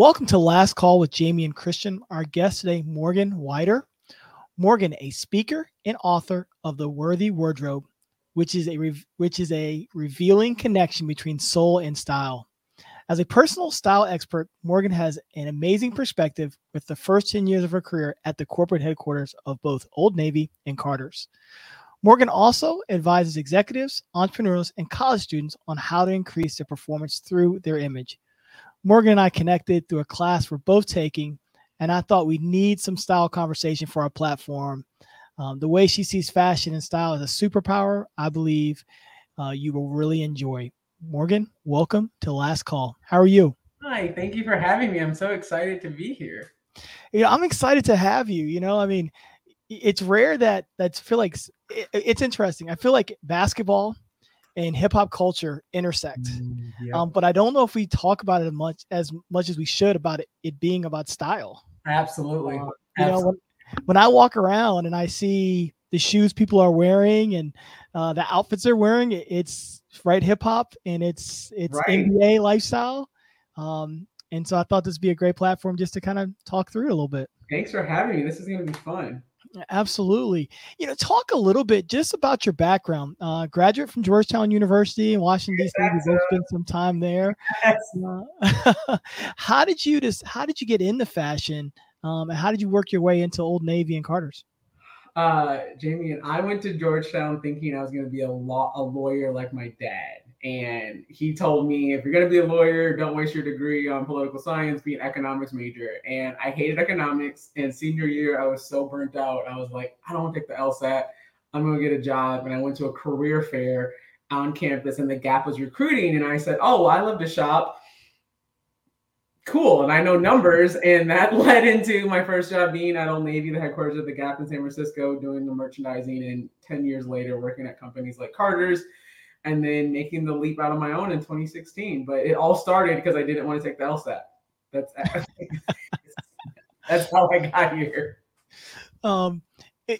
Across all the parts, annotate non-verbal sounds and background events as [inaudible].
Welcome to Last Call with Jamion Christian. Our guest today, Morgan Wider. Morgan, a speaker and author of The Worthy Wardrobe, which is a re- which is a revealing connection between soul and style. As a personal style expert, Morgan has an amazing perspective with the first 10 years of her career at the corporate headquarters of both Old Navy and Carter's. Morgan also advises executives, entrepreneurs, and college students on how to increase their performance through their image. Morgan and I connected through a class we're both taking, and I thought we need some style conversation for our platform. Um, the way she sees fashion and style as a superpower, I believe uh, you will really enjoy. Morgan, welcome to Last Call. How are you? Hi, thank you for having me. I'm so excited to be here. Yeah, I'm excited to have you. You know, I mean, it's rare that that's feel like it, it's interesting. I feel like basketball and hip hop culture intersect. Mm, yeah. um, but I don't know if we talk about it as much as much as we should about it, it being about style. Absolutely. Uh, you Absolutely. know, when, when I walk around and I see the shoes people are wearing and uh, the outfits they're wearing, it's right hip hop and it's it's right. NBA lifestyle. Um, and so I thought this would be a great platform just to kind of talk through it a little bit. Thanks for having me. This is going to be fun. Absolutely. You know, talk a little bit just about your background. Uh, graduate from Georgetown University in Washington D.C. You both [laughs] spent some time there. Uh, [laughs] how did you just? How did you get into fashion? Um, and how did you work your way into Old Navy and Carter's? Uh, Jamion, I went to Georgetown thinking I was going to be a law a lawyer like my dad. And he told me, if you're going to be a lawyer, don't waste your degree on political science, be an economics major. And I hated economics. And senior year, I was so burnt out. I was like, I don't want to take the LSAT. I'm going to get a job. And I went to a career fair on campus, and the Gap was recruiting. And I said, Oh, well, I love to shop. Cool. And I know numbers. And that [laughs] led into my first job being at Old Navy, the headquarters of the Gap in San Francisco, doing the merchandising. And 10 years later, working at companies like Carter's and then making the leap out on my own in 2016. But it all started because I didn't want to take the LSAT. That's [laughs] that's how I got here. Um,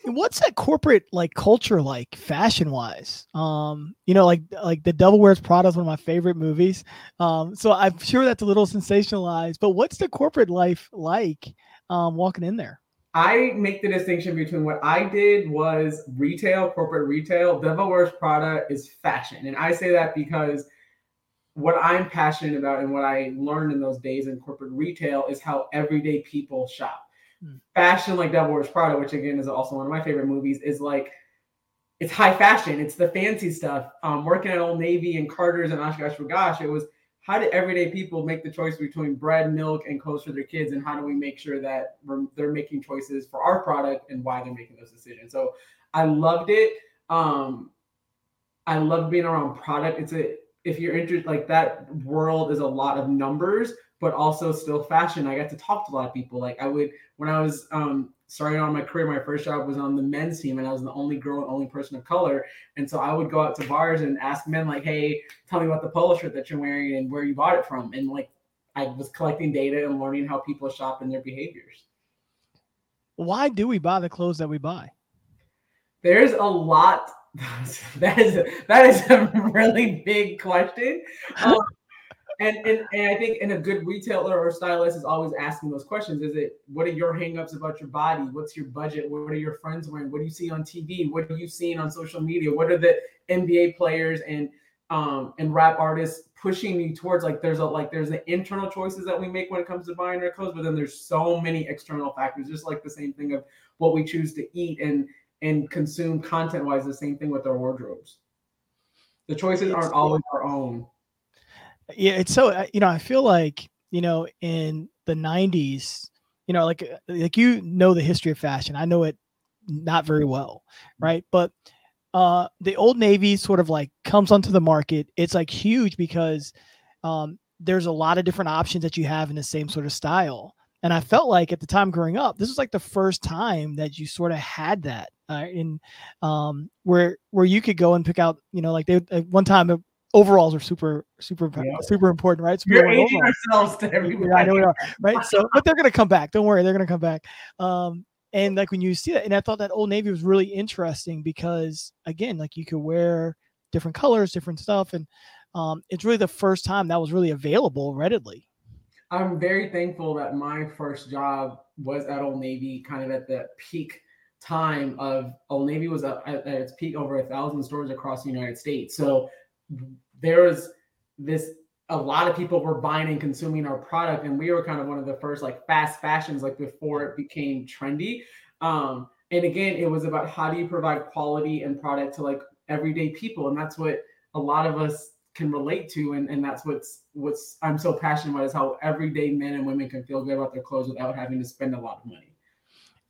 what's that corporate like culture like fashion wise? Um, you know, like like the Devil Wears Prada is one of my favorite movies. Um, so I'm sure that's a little sensationalized. But what's the corporate life like? Um, walking in there. I make the distinction between what I did was retail, corporate retail. Devil Wears Prada is fashion. And I say that because what I'm passionate about and what I learned in those days in corporate retail is how everyday people shop. Hmm. Fashion like Devil Wears Prada, which again is also one of my favorite movies, is like it's high fashion. It's the fancy stuff. Um, working at Old Navy and Carter's and OshKosh B'gosh, it was – how do everyday people make the choice between bread, milk, and clothes for their kids, and how do we make sure that they're making choices for our product and why they're making those decisions? So I loved it. Um, I love being around product. It's a if you're interested, like that world is a lot of numbers, but also still fashion. I got to talk to a lot of people. Like I would when I was um, starting on my career, my first job was on the men's team, and I was the only girl and only person of color. And so I would go out to bars and ask men, like, "Hey, tell me about the polo shirt that you're wearing and where you bought it from." And like, I was collecting data and learning how people shop and their behaviors. Why do we buy the clothes that we buy? There's a lot. [laughs] that is that is a [laughs] really big question. Um, and, and and I think in a good retailer or stylist is always asking those questions. Is it what are your hangups about your body? What's your budget? What are your friends wearing? What do you see on TV? What are you seeing on social media? What are the NBA players and um and rap artists pushing you towards like there's a like there's the internal choices that we make when it comes to buying our clothes, but then there's so many external factors, just like the same thing of what we choose to eat and and consume content wise, the same thing with our wardrobes. The choices aren't always our own yeah it's so uh, you know i feel like you know in the 90s you know like uh, like you know the history of fashion. I know it not very well right? But uh the old navy sort of like comes onto the market. It's like huge because um there's a lot of different options that you have in the same sort of style. And i felt like at the time growing up this was like the first time that you sort of had that uh, in um where where you could go and pick out you know like they one time overalls are super super yeah. super important, right? We're aging ourselves to everybody. Yeah, I know we are, right? So, [laughs] but they're gonna come back. Don't worry, they're gonna come back. Um, and like when you see that, and I thought that Old Navy was really interesting because again, like you could wear different colors, different stuff, and um, it's really the first time that was really available readily. I'm very thankful that my first job was at Old Navy, kind of at the peak time of Old Navy was at, at its peak over a thousand stores across the United States. So there was this a lot of people were buying and consuming our product and we were kind of one of the first like fast fashions like before it became trendy. Um and again it was about how do you provide quality and product to like everyday people and that's what a lot of us can relate to and, and that's what's what's i'm so passionate about is how everyday men and women can feel good about their clothes without having to spend a lot of money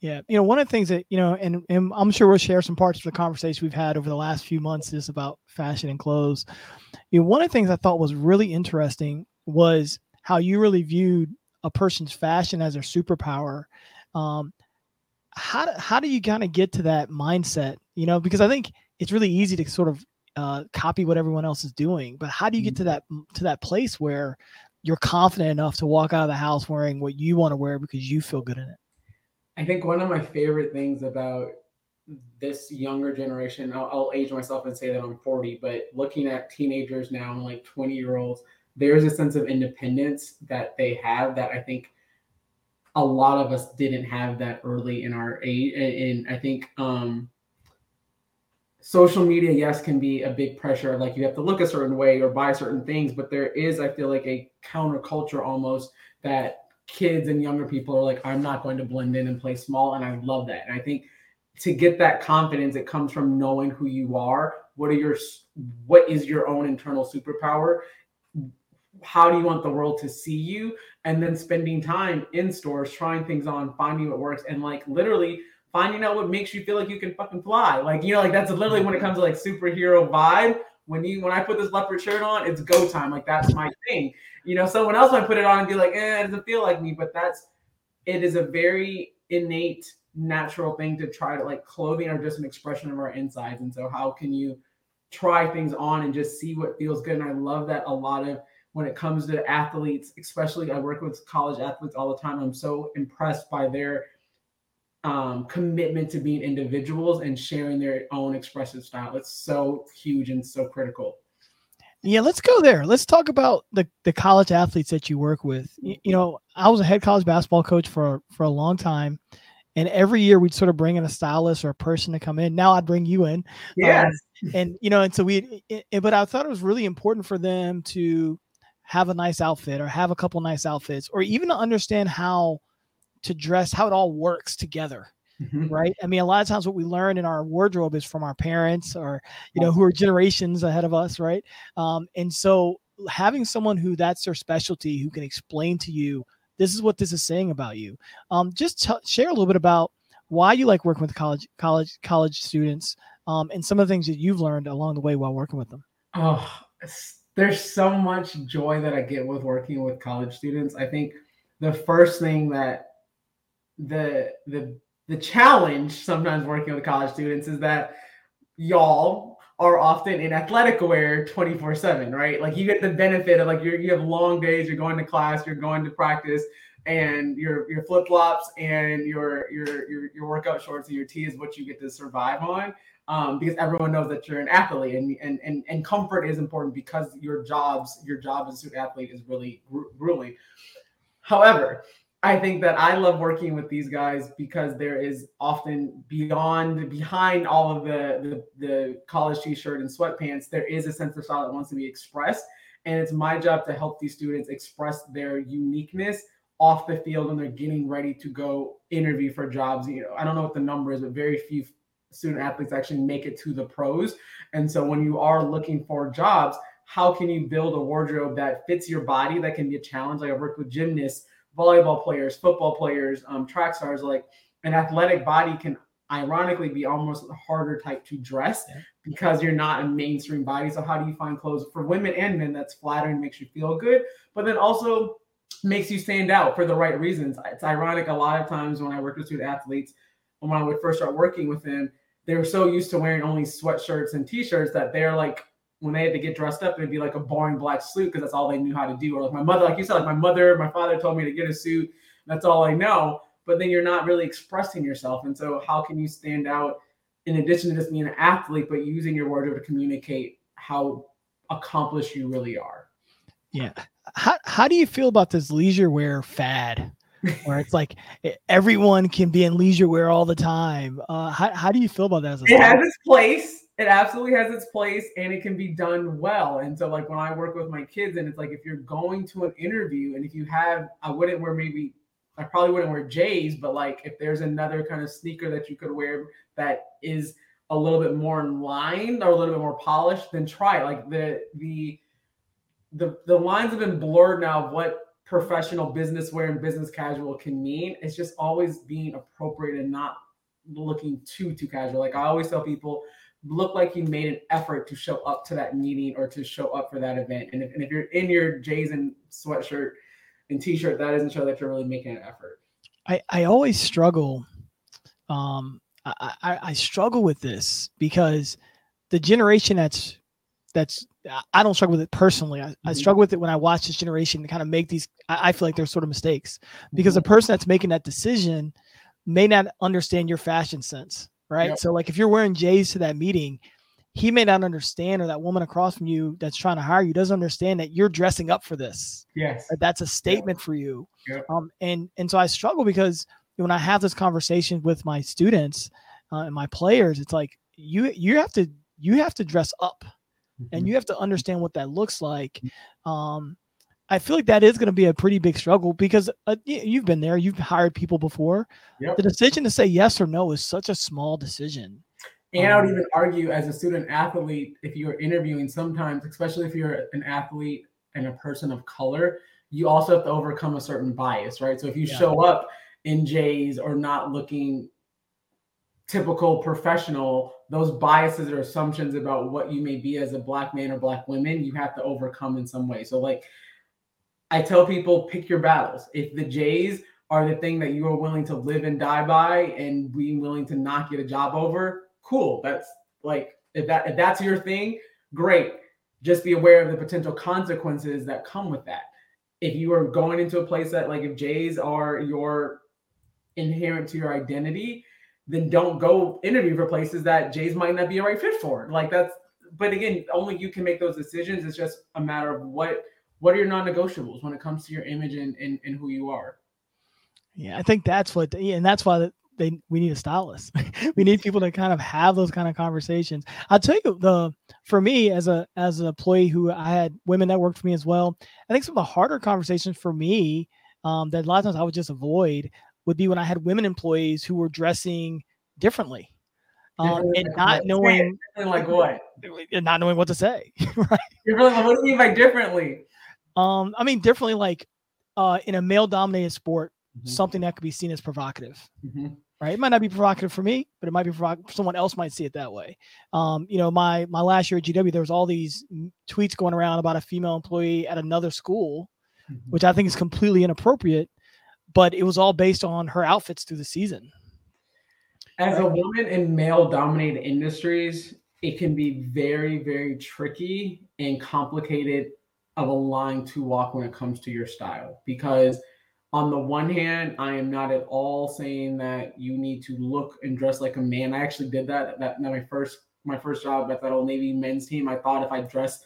yeah, you know, one of the things that you know, and, and, I'm sure we'll share some parts of the conversation we've had over the last few months is about fashion and clothes. You know, one of the things I thought was really interesting was how you really viewed a person's fashion as their superpower. Um, how do, how do you kind of get to that mindset? You know, because I think it's really easy to sort of uh, copy what everyone else is doing, but how do you get to mm-hmm. that to that place where you're confident enough to walk out of the house wearing what you want to wear because you feel good in it? I think one of my favorite things about this younger generation, I'll, I'll, age myself and say that I'm 40, but looking at teenagers now and like 20 year olds, there's a sense of independence that they have that I think a lot of us didn't have that early in our age. And I think um, social media, yes, can be a big pressure. Like you have to look a certain way or buy certain things, but there is, I feel like, a counterculture almost that kids and younger people are like, I'm not going to blend in and play small. And I love that. And I think to get that confidence, it comes from knowing who you are. What are your what is your own internal superpower? How do you want the world to see you? And then spending time in stores, trying things on, finding what works, and like literally finding out what makes you feel like you can fucking fly. Like, you know, like that's literally when it comes to like superhero vibe. When you when I put this leopard shirt on, it's go time. Like that's my thing. You know, someone else might put it on and be like, eh, it doesn't feel like me, but that's it is a very innate, natural thing to try to like clothing are just an expression of our insides. And so how can you try things on and just see what feels good? And I love that a lot of when it comes to athletes, especially I work with college athletes all the time. I'm so impressed by their um, commitment to being individuals and sharing their own expressive style. It's so huge and so critical. Yeah, let's go there. Let's talk about the, the college athletes that you work with. You, you, know, I was a head college basketball coach for for a long time, and every year we'd sort of bring in a stylist or a person to come in. Now I'd bring you in. Yes. Um, and you know, and so we, but I thought it was really important for them to have a nice outfit or have a couple nice outfits, or even to understand how to dress, how it all works together. Mm-hmm. right? I mean, a lot of times what we learn in our wardrobe is from our parents or, you know, who are generations ahead of us, right? Um, and so having someone who that's their specialty, who can explain to you, this is what this is saying about you. Um, just t- share a little bit about why you like working with college, college, college students, um, and some of the things that you've learned along the way while working with them. Oh, there's so much joy that I get with working with college students. I think the first thing that the the the challenge sometimes working with college students is that y'all are often in athletic wear 24 7 right? Like you get the benefit of like you you have long days you're going to class you're going to practice and your your flip-flops and your your your, your workout shorts and your tee is what you get to survive on um, because everyone knows that you're an athlete and, and and and comfort is important because your jobs your job as an athlete is really grueling. However I think that I love working with these guys because there is often beyond behind all of the, the the, college t-shirt and sweatpants, there is a sense of style that wants to be expressed. And it's my job to help these students express their uniqueness off the field when they're getting ready to go interview for jobs. You know, I don't know what the number is, but very few student athletes actually make it to the pros. And so when you are looking for jobs, how can you build a wardrobe that fits your body that can be a challenge? Like I worked with gymnasts volleyball players, football players, um, track stars, like an athletic body can ironically be almost a harder type to dress yeah. because you're not a mainstream body. So how do you find clothes for women and men that's flattering, makes you feel good, but then also makes you stand out for the right reasons? It's ironic a lot of times when I work with student athletes, when I would first start working with them, they were so used to wearing only sweatshirts and t-shirts that they're like when they had to get dressed up, it'd be like a boring black suit because that's all they knew how to do. Or like my mother, like you said, like my mother, my father told me to get a suit. That's all I know. But then you're not really expressing yourself. And so how can you stand out in addition to just being an athlete, but using your wardrobe to communicate how accomplished you really are? Yeah. How how do you feel about this leisure wear fad? Where it's like everyone can be in leisure wear all the time. Uh, how, how do you feel about that? it has its place. It absolutely has its place, and it can be done well. And so, like when I work with my kids, and it's like if you're going to an interview, and if you have, I wouldn't wear maybe, I probably wouldn't wear J's, but like if there's another kind of sneaker that you could wear that is a little bit more in line or a little bit more polished, then try it. Like the the the the lines have been blurred now of what professional business wear and business casual can mean. It's just always being appropriate and not looking too too casual. Like I always tell people, look like you made an effort to show up to that meeting or to show up for that event. And if, and if you're in your J's and sweatshirt and t-shirt, that doesn't show that you're really making an effort. I, I always struggle. Um, I, I, I struggle with this because the generation that's that's I don't struggle with it personally. I, mm-hmm. I, struggle with it when I watch this generation to kind of make these. I, I feel like they're sort of mistakes because mm-hmm. the person that's making that decision may not understand your fashion sense, right? Yep. So, like if you're wearing J's to that meeting, he may not understand, or that woman across from you that's trying to hire you doesn't understand that you're dressing up for this. Yes, that's a statement yep. for you. Yep. Um, and and so I struggle because when I have this conversation with my students uh, and my players, it's like you you have to you have to dress up and mm-hmm. you have to understand what that looks like. Um, I feel like that is going to be a pretty big struggle because uh, you've been there, you've hired people before. Yep. The decision to say yes or no is such a small decision. And I would um, even argue, as a student athlete, if you're interviewing, sometimes, especially if you're an athlete and a person of color, you also have to overcome a certain bias, right? So if you yeah. show up in J's or not looking typical professional, those biases or assumptions about what you may be as a black man or black woman, you have to overcome in some way. So, like, I tell people, pick your battles. If the Jays are the thing that you are willing to live and die by, and being willing to not get a job over, cool. That's like if that if that's your thing, great. Just be aware of the potential consequences that come with that. If you are going into a place that, like, if Jays are your inherent to your identity, then don't go interview for places that Jay's might not be a right fit for. Like that's, but again, only you can make those decisions. It's just a matter of what what are your non-negotiables when it comes to your image and and, and who you are. Yeah, I think that's what, yeah, and that's why they we need a stylist. [laughs] we need people to kind of have those kind of conversations. I'll tell you the for me as a as an employee who I had women that worked for me as well. I think some of the harder conversations for me um, that a lot of times I would just avoid would be when I had women employees who were dressing differently. Um, and not knowing like what and not knowing what to say [laughs] right You're really, what do you mean by differently um i mean definitely like uh in a male dominated sport mm-hmm. something that could be seen as provocative mm-hmm. right it might not be provocative for me but it might be provocative someone else might see it that way um you know my my last year at gw there was all these tweets going around about a female employee at another school mm-hmm. which i think is completely inappropriate but it was all based on her outfits through the season. As a woman in male dominated industries, it can be very, very tricky and complicated of a line to walk when it comes to your style. Because on the one hand, I am not at all saying that you need to look and dress like a man. I actually did that. That, that my first my first job at that old Navy men's team. I thought if I dressed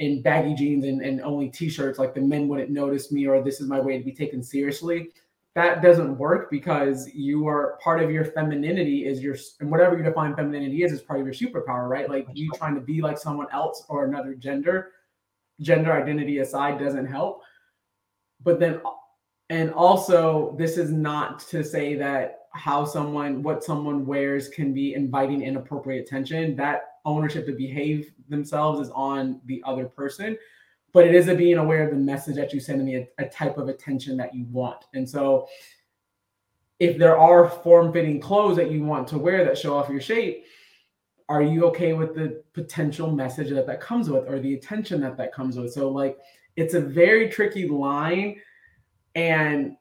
in baggy jeans and, and only t-shirts like the men wouldn't notice me or this is my way to be taken seriously that doesn't work because you are part of your femininity is your and whatever you define femininity is is part of your superpower right like you trying to be like someone else or another gender gender identity aside doesn't help. But then and also this is not to say that how someone what someone wears can be inviting inappropriate attention. That ownership to behave themselves is on the other person. But it is a being aware of the message that you send me a, a type of attention that you want. And so if there are form-fitting clothes that you want to wear that show off your shape are you okay with the potential message that that comes with or the attention that that comes with so like it's a very tricky line and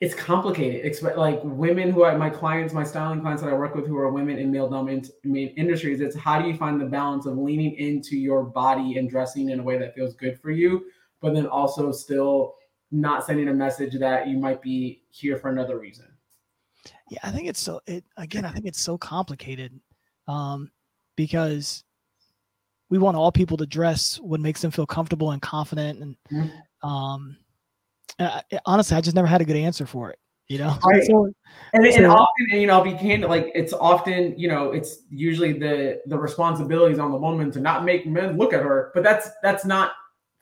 it's complicated. Expect like women who are my clients, my styling clients that I work with who are women in male dominant industries. It's how do you find the balance of leaning into your body and dressing in a way that feels good for you, but then also still not sending a message that you might be here for another reason. Yeah, I think it's so it again, I think it's so complicated. Um, because we want all people to dress what makes them feel comfortable and confident. And Mhm. um, uh, honestly, I just never had a good answer for it. You know, Right. So- And, and often, and, you know, I'll be candid. Like it's often, you know, it's usually the the responsibilities on the woman to not make men look at her. But that's that's not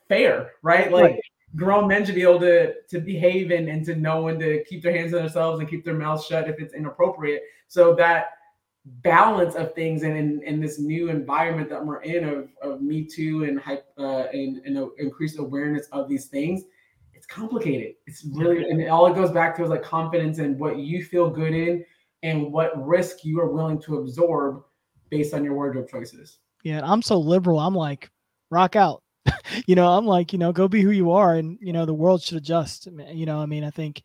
fair, right? Like Right. grown men should be able to to behave and, and to know when to keep their hands on themselves and keep their mouths shut if it's inappropriate. So that balance of things and in, in this new environment that we're in of, of me too and hype uh, and, and increased awareness of these things it's complicated it's really and all it goes back to is like confidence and what you feel good in and what risk you are willing to absorb based on your wardrobe choices yeah, I'm so liberal. I'm like, rock out. [laughs] you know, I'm like, you know, go be who you are, and you know, the world should adjust. You know, I mean, I think,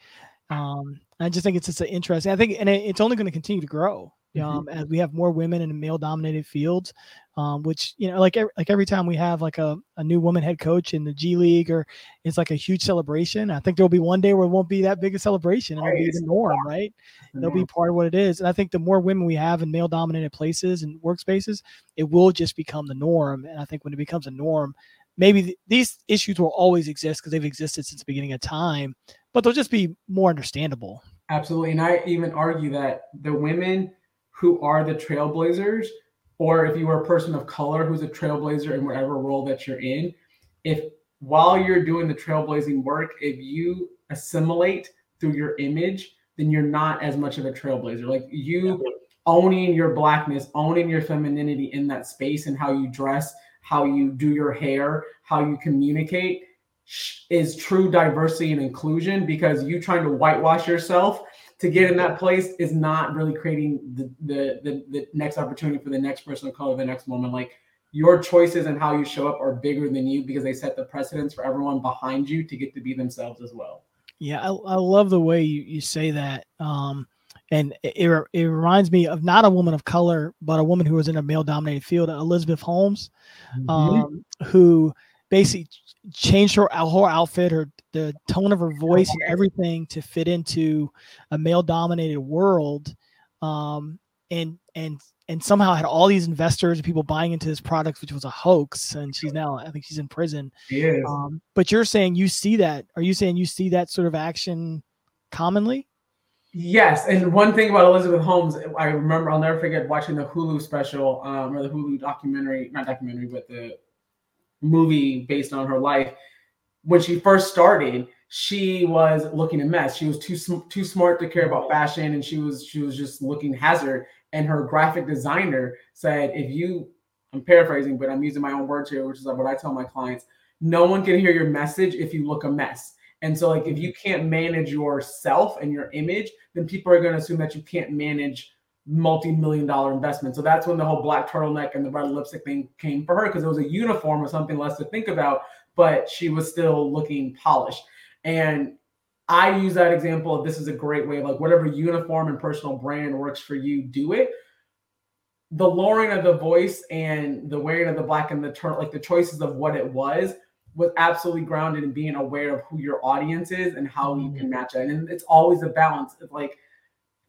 um, I just think it's just an interesting. I think, and it, it's only going to continue to grow. Mhm. Um, as we have more women in male-dominated fields, um, which you know, like every, like every time we have like a, a new woman head coach in the G League, or it's like a huge celebration. I think there'll be one day where it won't be that big a celebration. It'll Right, be the norm, right? They'll be part of what it is. And I think the more women we have in male dominated places and workspaces, it will just become the norm. And I think when it becomes a norm, maybe th- these issues will always exist because they've existed since the beginning of time, but they'll just be more understandable. Absolutely. And I even argue that the women who are the trailblazers, or if you are a person of color who's a trailblazer in whatever role that you're in, if while you're doing the trailblazing work, if you assimilate through your image, then you're not as much of a trailblazer. Like you owning your blackness, owning your femininity in that space and how you dress, how you do your hair, how you communicate is true diversity and inclusion because you trying to whitewash yourself to get in that place is not really creating the the the, the next opportunity for the next person of color, the next woman. Like your choices and how you show up are bigger than you because they set the precedence for everyone behind you to get to be themselves as well. Yeah, I, I love the way you, you say that. Um, and it, it, reminds me of not a woman of color, but a woman who was in a male dominated field, Elizabeth Holmes. Mm-hmm. um, who basically changed her whole outfit, her the tone of her voice, and everything to fit into a male dominated world, um, and and and somehow had all these investors and people buying into this product, which was a hoax. And she's now, I think she's in prison. Is. Um, but you're saying you see that? Are you saying you see that sort of action commonly? Yes, and one thing about Elizabeth Holmes, I remember I'll never forget watching the Hulu special um, or the Hulu documentary, not documentary, but the movie based on her life. When she first started, she was looking a mess. She was too sm- too smart to care about fashion, and she was she was just looking hazard. And her graphic designer said, "If you, I'm paraphrasing, but I'm using my own words here, which is what I tell my clients. No one can hear your message if you look a mess." And so, like, if you mm-hmm. can't manage yourself and your image, then people are going to assume that you can't manage multi-million dollar investment. So that's when the whole black turtleneck and the red lipstick thing came for her because it was a uniform or something less to think about, but she was still looking polished. And I use that example of this is a great way, of like whatever uniform and personal brand works for you, do it. The lowering of the voice and the wearing of the black and the turn, like the choices of what it was, was absolutely grounded in being aware of who your audience is and how you mm-hmm. can match it. And it's always a balance. It's like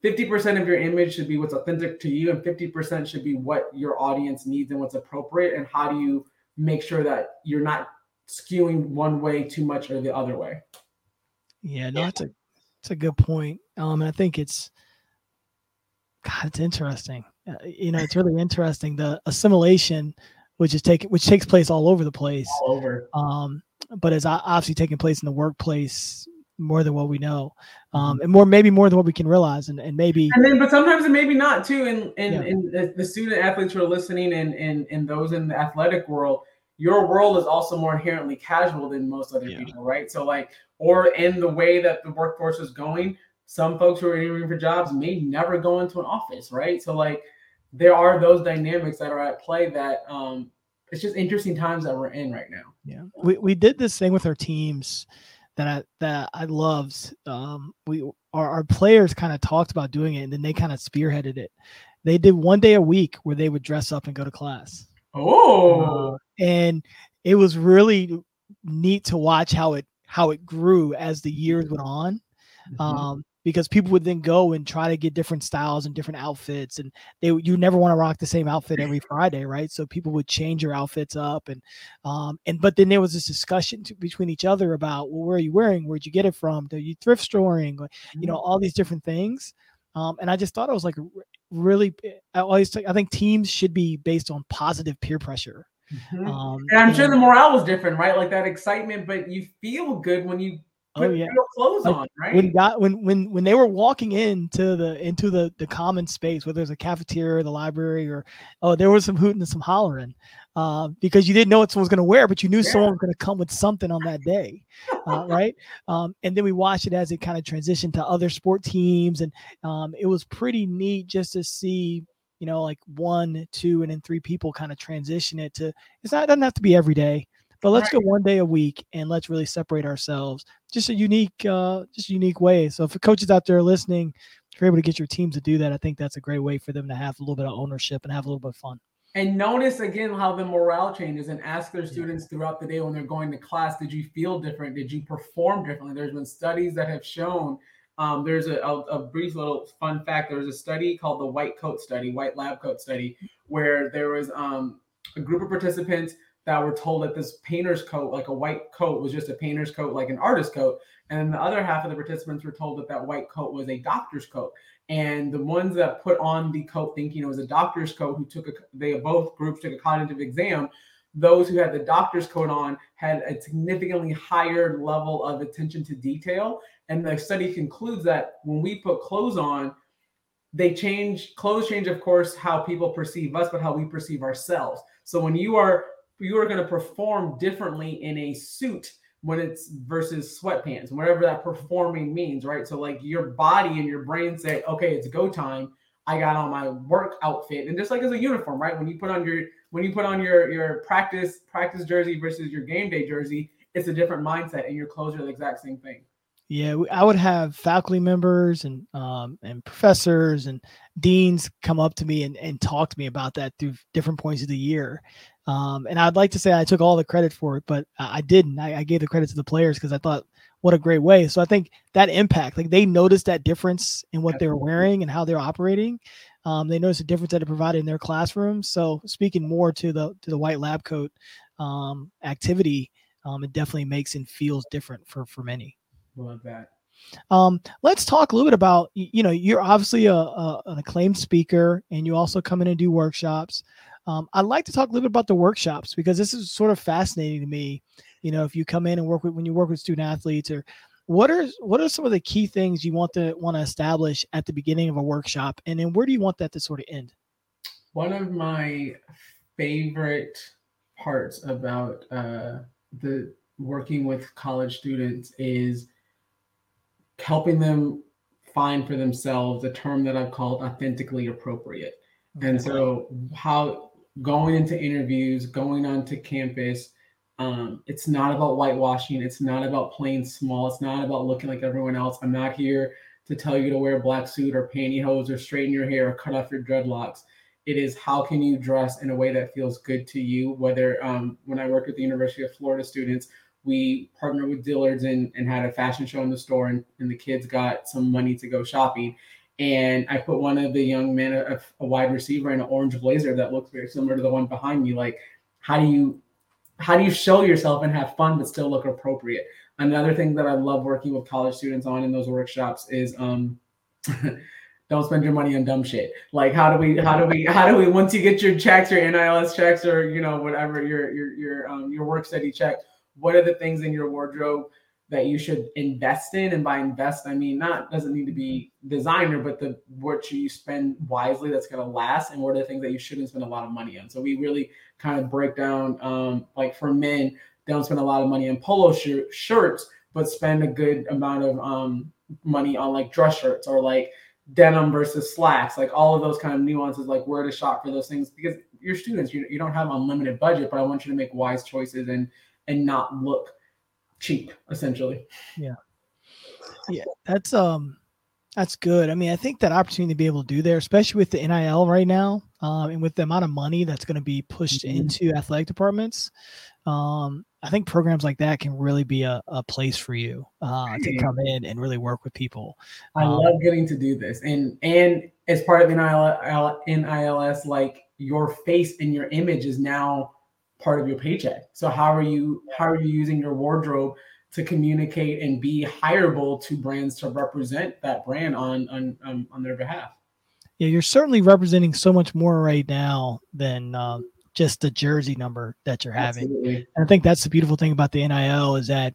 50% of your image should be what's authentic to you, and 50% should be what your audience needs and what's appropriate. And how do you make sure that you're not skewing one way too much or the other way? Yeah, no, that's a it's a good point. Um, and I think it's God, it's interesting. Uh, you know, it's really interesting the assimilation, which is taking which takes place all over the place. All over. Um, but is o- obviously taking place in the workplace more than what we know, um, and more maybe more than what we can realize, and, and maybe And then, but sometimes it maybe not too. And and, Yeah. and the, the student athletes who are listening, and and and those in the athletic world, your world is also more inherently casual than most other Yeah. people, right? So like, or in the way that the workforce is going, some folks who are interviewing for jobs may never go into an office, right? So like, there are those dynamics that are at play that um, it's just interesting times that we're in right now. Yeah, we we did this thing with our teams that I that I loved. Um, we our, our players kind of talked about doing it, and then they kind of spearheaded it. They did one day a week where they would dress up and go to class, Oh, and it was really neat to watch how it how it grew as the years went on. Mm-hmm. Um, because people would then go and try to get different styles and different outfits and they you never want to rock the same outfit every [laughs] friday right? So people would change your outfits up and um and but then there was this discussion to, between each other about well where are you wearing? Where'd you get it from? Do you thrift storing you know all these different things um and i just thought it was like really i always i think teams should be based on positive peer pressure mm-hmm. um, and i'm sure the morale was different right? Like that excitement but you feel good when you oh yeah clothes like, on right when got when when when they were walking into the into the the common space whether it's a cafeteria or the library or oh there was some hooting and some hollering uh, because you didn't know what someone was going to wear but you knew yeah. someone was going to come with something on that day uh, [laughs] right um, and then we watched it as it kind of transitioned to other sport teams and um, it was pretty neat just to see you know like one two and then three people kind of transition it to it's not it doesn't have to be every day but let's right. go one day a week and let's really separate ourselves. Just a unique, uh, just a unique way. So if coaches out there listening, if you're able to get your teams to do that, I think that's a great way for them to have a little bit of ownership and have a little bit of fun. And notice again how the morale changes and ask their students throughout the day when they're going to class, did you feel different? Did you perform differently? There's been studies that have shown um, there's a, a, a, brief little fun fact. There was a study called the white coat study, white lab coat study, where there was um, a group of participants that were told that this painter's coat, like a white coat, was just a painter's coat, like an artist coat. And the other half of the participants were told that that white coat was a doctor's coat. And the ones that put on the coat thinking it was a doctor's coat, who took a, they both groups took a cognitive exam. Those who had the doctor's coat on had a significantly higher level of attention to detail. And the study concludes that when we put clothes on, they change clothes change, of course, how people perceive us, but how we perceive ourselves. So when you are you are going to perform differently in a suit when it's versus sweatpants, whatever that performing means, right? So like your body and your brain say, okay, it's go time. I got on my work outfit, and just like as a uniform, right? When you put on your when you put on your your practice practice jersey versus your game day jersey, it's a different mindset, and your clothes are the exact same thing. Yeah, I would have faculty members and um, and professors and deans come up to me and, and talk to me about that through different points of the year. Um, and I'd like to say I took all the credit for it, but I, didn't. I, I, gave the credit to the players because I thought, what a great way. So I think that impact, like they noticed that difference in what they were wearing and how they're operating. Um, they noticed the difference that it provided in their classrooms. So speaking more to the to the white lab coat um, activity, um, it definitely makes and feels different for for many. Love that. Um, let's talk a little bit about you know you're obviously a, a, an acclaimed speaker and you also come in and do workshops. Um, I'd like to talk a little bit about the workshops because this is sort of fascinating to me. You know, if you come in and work with when you work with student athletes, or what are what are some of the key things you want to want to establish at the beginning of a workshop, and then where do you want that to sort of end? One of my favorite parts about uh, the working with college students is helping them find for themselves a term that I've called authentically appropriate. Okay. And so, how going into interviews, going onto campus. Um, it's not about whitewashing. It's not about playing small. It's not about looking like everyone else. I'm not here to tell you to wear a black suit or pantyhose or straighten your hair or cut off your dreadlocks. It is how can you dress in a way that feels good to you. Whether um, when I worked at the University of Florida students, we partnered with Dillard's and, and had a fashion show in the store, and, and the kids got some money to go shopping and I put one of the young men, a, a, wide receiver, in an orange blazer that looks very similar to the one behind me. Like, how do you how do you show yourself and have fun but still look appropriate? Another thing that I love working with college students on in those workshops is um, [laughs] don't spend your money on dumb shit. Like, how do we how do we how do we once you get your checks, your NILS checks, or you know whatever your your your um, your work study check, what are the things in your wardrobe? That you should invest in and by invest i mean not doesn't need to be designer but the what you spend wisely that's going to last and what are the things that you shouldn't spend a lot of money on. So we really kind of break down um, like for men don't spend a lot of money on polo sh- shirts but spend a good amount of um, money on like dress shirts or like denim versus slacks like all of those kind of nuances like where to shop for those things because you're students you, you don't have unlimited budget but i want you to make wise choices and and not look cheap essentially yeah yeah that's um that's good i mean i think that opportunity to be able to do there especially with the nil right now um, and with the amount of money that's going to be pushed mm-hmm. into athletic departments um, I think programs like that can really be a, a place for you uh, to come in and really work with people. I um, love getting to do this, and and as part of NIL, NILS, like your face and your image is now part of your paycheck. So how are you how are you using your wardrobe to communicate and be hireable to brands to represent that brand on on um, on their behalf? Yeah, you're certainly representing so much more right now than uh, just the jersey number that you're having. Absolutely. And I think that's the beautiful thing about the NIL is that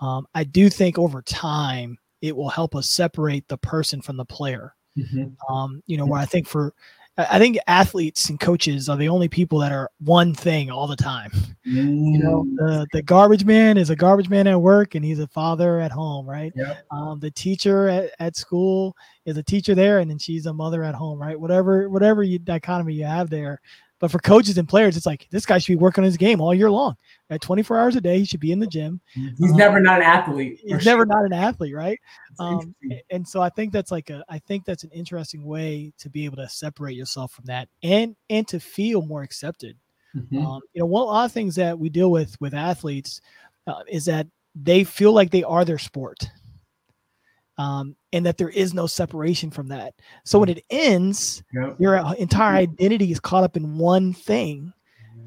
um, I do think over time it will help us separate the person from the player. Mm-hmm. Um, you know, where I think for I think athletes and coaches are the only people that are one thing all the time. Mm. You know, mm. the, the garbage man is a garbage man at work and he's a father at home, right? Yep. Um, the teacher at, at school is a teacher there and then she's a mother at home, right? Whatever whatever you, dichotomy you have there, but for coaches and players, it's like this guy should be working on his game all year long. At 24 hours a day, he should be in the gym. He's um, never not an athlete. He's sure. never not an athlete, right? Um, and so I think that's like a I think that's an interesting way to be able to separate yourself from that and and to feel more accepted. Mm-hmm. Um, you know, one a lot of things that we deal with with athletes uh, is that they feel like they are their sport um, and that there is no separation from that. So when mm. it ends, yep. your entire identity is caught up in one thing.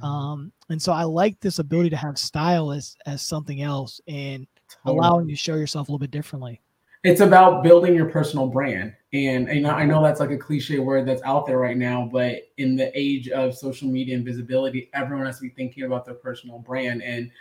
Um, and so I like this ability to have style as as something else and totally. allowing you to show yourself a little bit differently. It's about building your personal brand. And, and I know that's like a cliche word that's out there right now, but in the age of social media and visibility, everyone has to be thinking about their personal brand. And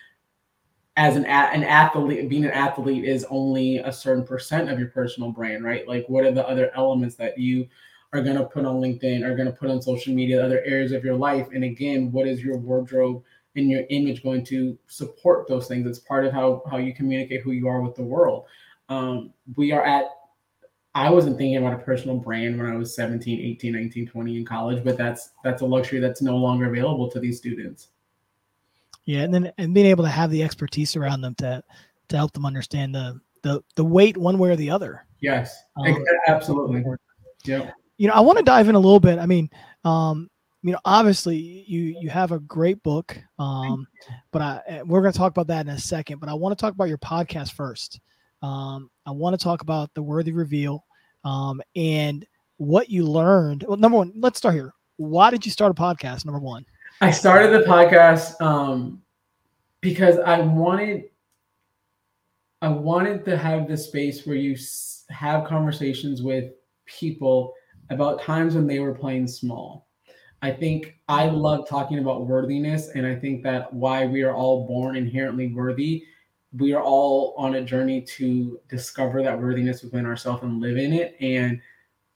as an an athlete being an athlete is only a certain percent of your personal brand right? Like what are the other elements that you are going to put on linkedin are going to put on social media other areas of your life? And again what is your wardrobe and your image going to support those things? It's part of how how you communicate who you are with the world. Um, we are at i wasn't thinking about a personal brand when i was 17 18 19 20 in college but that's that's a luxury that's no longer available to these students yeah, and then and being able to have the expertise around them to to help them understand the the the weight one way or the other. Yes, um, absolutely. Yeah. You know, I want to dive in a little bit. I mean, um, you know, obviously you you have a great book, um, but I we're going to talk about that in a second. But I want to talk about your podcast first. Um, I want to talk about the Worthy Reveal, um, and what you learned. Well, number one, let's start here. Why did you start a podcast? Number one. I started the podcast um, because I wanted I wanted to have the space where you have conversations with people about times when they were playing small. I think I love talking about worthiness, and I think that why we are all born inherently worthy. We are all on a journey to discover that worthiness within ourselves and live in it. And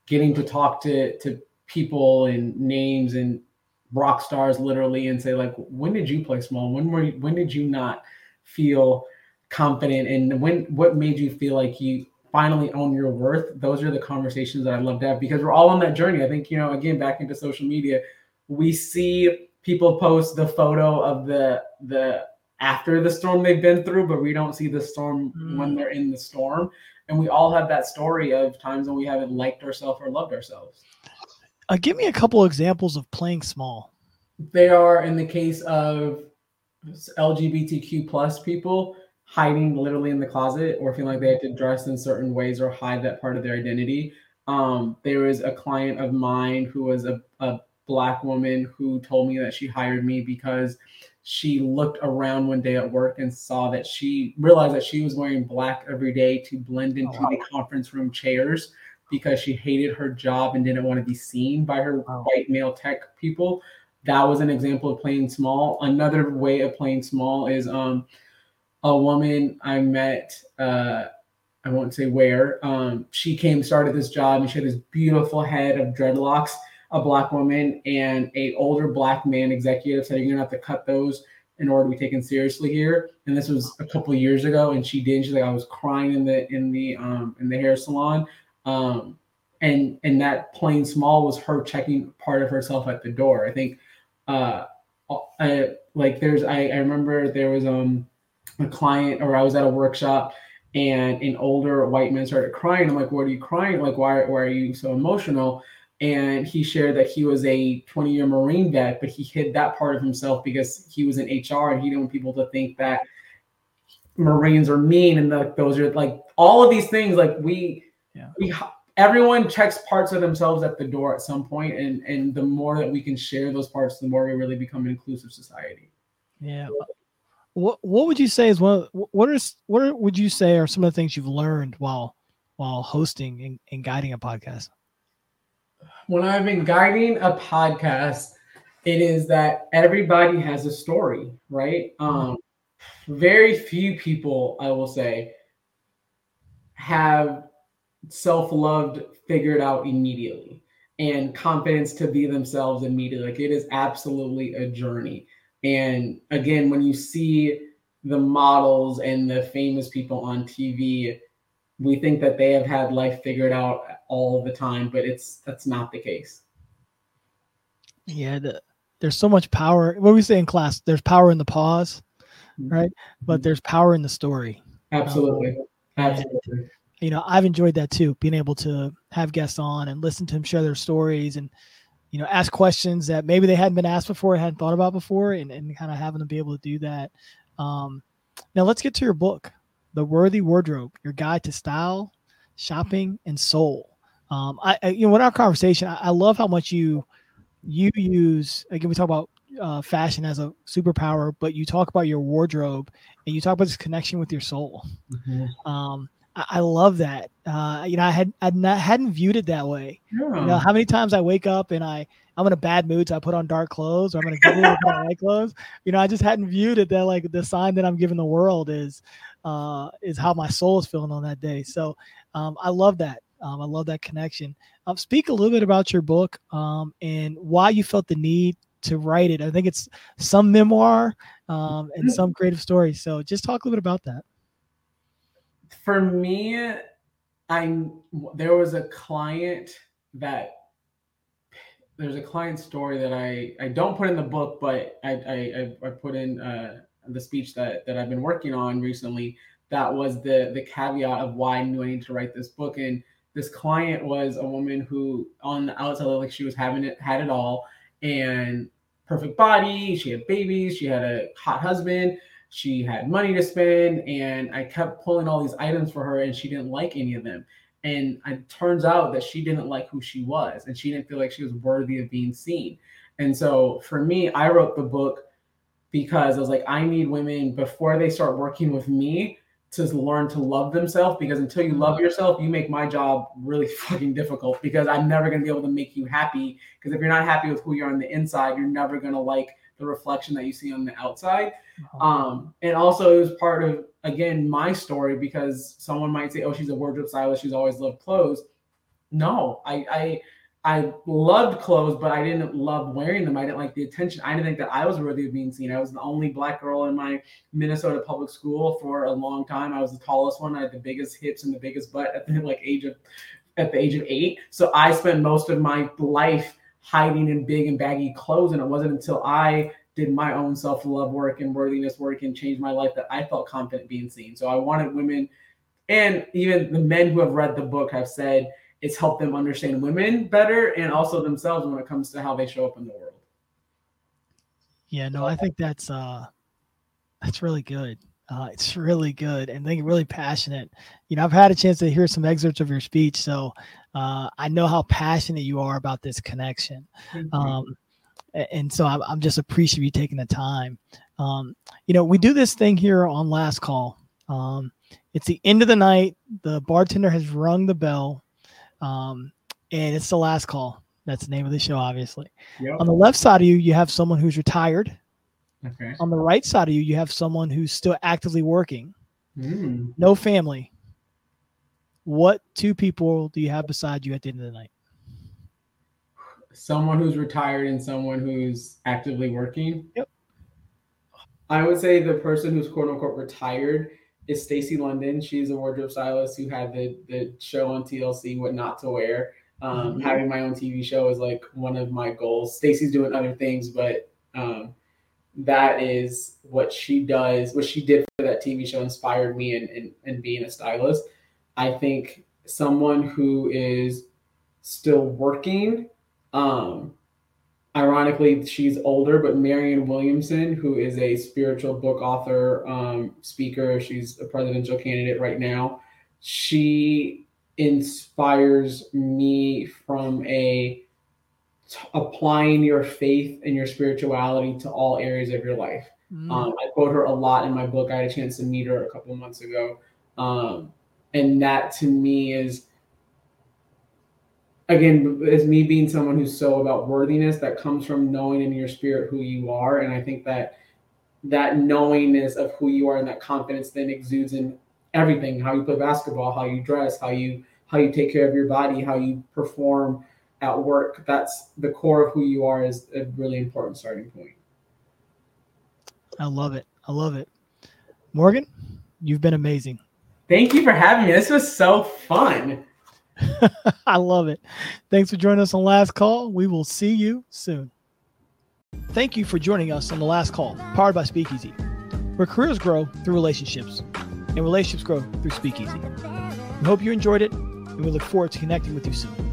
getting to talk to to people and names and rock stars literally and say like when did you play small? When were you, when did you not feel confident? And when what made you feel like you finally own your worth? Those are the conversations that i love to have because we're all on that journey. I think you know again back into social media we see people post the photo of the the after the storm they've been through but we don't see the storm mm. when they're in the storm. And we all have that story of times when we haven't liked ourselves or loved ourselves uh, give me a couple examples of playing small. They are in the case of LGBTQ plus people hiding literally in the closet or feeling like they have to dress in certain ways or hide that part of their identity. Um, there was a client of mine who was a, a black woman who told me that she hired me because she looked around one day at work and saw that she realized that she was wearing black every day to blend into oh, wow. the conference room chairs because she hated her job and didn't want to be seen by her wow. white male tech people. That was an example of playing small. Another way of playing small is um, a woman I met. Uh, I won't say where. Um, she came, started this job, and she had this beautiful head of dreadlocks. A black woman and a older black man executive said, "You're gonna have to cut those in order to be taken seriously here." And this was a couple years ago, and she did. She's like, "I was crying in the in the um, in the hair salon." Um, and and that playing small was her checking part of herself at the door. I think, uh, I, like there's I, I remember there was um a client or I was at a workshop and an older white man started crying. I'm like, what are you crying? Like, why why are you so emotional? and he shared that he was a 20 year Marine vet, but he hid that part of himself because he was in HR and he didn't want people to think that Marines are mean and that those are like all of these things. Like we, yeah. we, everyone checks parts of themselves at the door at some point, and and the more that we can share those parts, the more we really become an inclusive society. Yeah. What What would you say is one? Of, what is what would you say are some of the things you've learned while while hosting and, and guiding a podcast? When I've been guiding a podcast, it is that everybody has a story, right? Um, very few people, I will say, have self-loved figured out immediately and confidence to be themselves immediately. Like it is absolutely a journey. And again, when you see the models and the famous people on TV, we think that they have had life figured out all the time, but it's that's not the case. Yeah, the, there's so much power. What we say in class, there's power in the pause, mm-hmm. right? But mm-hmm. there's power in the story. Absolutely. Um, Absolutely you know, I've enjoyed that too, being able to have guests on and listen to them share their stories and, you know, ask questions that maybe they hadn't been asked before, hadn't thought about before, and, and kind of having to be able to do that. Um, now let's get to your book, The Worthy Wardrobe, your guide to style, shopping, and soul. Um, I, I, you know, in our conversation, I, I, love how much you you use. Again, we talk about uh, fashion as a superpower, but you talk about your wardrobe and you talk about this connection with your soul. Mm-hmm. Um, I love that. Uh, you know, I had I hadn't viewed it that way. Yeah. You know, how many times I wake up and I I'm in a bad mood, so I put on dark clothes, or I'm in a good mood, put on light clothes. You know, I just hadn't viewed it that like the sign that I'm giving the world is uh, is how my soul is feeling on that day. So um, I love that. Um, I love that connection. Um, speak a little bit about your book um, and why you felt the need to write it. I think it's some memoir um, and some creative story. So just talk a little bit about that for me, I there was a client that there's a client story that I I don't put in the book, but I I, I put in uh, the speech that that I've been working on recently. That was the the caveat of why I knew I needed to write this book. And this client was a woman who on the outside looked like she was having it had it all and perfect body. She had babies. She had a hot husband she had money to spend and i kept pulling all these items for her and she didn't like any of them and it turns out that she didn't like who she was and she didn't feel like she was worthy of being seen and so for me i wrote the book because i was like i need women before they start working with me to learn to love themselves because until you love mm-hmm. yourself, you make my job really [laughs] fucking difficult because I'm never going to be able to make you happy. Because if you're not happy with who you are on the inside, you're never going to like the reflection that you see on the outside. Uh-huh. Um, and also it was part of again my story because someone might say, "Oh, she's a wardrobe stylist. She's always loved clothes." No, I I I loved clothes, but I didn't love wearing them. I didn't like the attention. I didn't think that I was worthy of being seen. I was the only black girl in my Minnesota public school for a long time. I was the tallest one. I had the biggest hips and the biggest butt at the like age of at the age of eight. So I spent most of my life hiding in big and baggy clothes. And it wasn't until I did my own self love work and worthiness work and changed my life that I felt confident being seen. So I wanted women, and even the men who have read the book have said it's helped them understand women better and also themselves when it comes to how they show up in the world. Yeah, no, I think that's uh that's really good. Uh, it's really good and they really passionate. You know, I've had a chance to hear some excerpts of your speech, so uh, I know how passionate you are about this connection. Um, and so I'm, I'm just appreciative you taking the time. Um, you know, we do this thing here on Last Call. Um, it's the end of the night. The bartender has rung the bell, um, and it's the last call. That's the name of the show, obviously. Yep. On the left side of you, you have someone who's retired. Okay. On the right side of you, you have someone who's still actively working. Mm. No family. What two people do you have beside you at the end of the night? Someone who's retired and someone who's actively working. Yep. I would say the person who's quote unquote retired is Stacy London. She's a wardrobe stylist who had the the show on TLC, What Not to Wear. Um, mm-hmm. Having my own TV show is like one of my goals. Stacy's doing other things, but um, that is what she does, what she did for that TV show inspired me in, in, in being a stylist. I think someone who is still working Um, ironically, she's older, but Marianne Williamson, who is a spiritual book author, um, speaker, she's a presidential candidate right now. She inspires me from a t- applying your faith and your spirituality to all areas of your life. Mm. Um, I quote her a lot in my book. I had a chance to meet her a couple months ago. Um, and that to me is again as me being someone who's so about worthiness that comes from knowing in your spirit who you are. And i think that that knowingness of who you are and that confidence then exudes in everything how you play basketball how you dress how you how you take care of your body how you perform at work. That's the core of who you are is a really important starting point. I love it. I love it. Morgan you've been amazing Thank you for having me. This was so fun. [laughs] I love it. Thanks for joining us on Last Call. We will see you soon. Thank you for joining us on The Last Call, powered by Speakeasy, where careers grow through relationships and relationships grow through Speakeasy. We hope you enjoyed it, and we look forward to connecting with you soon.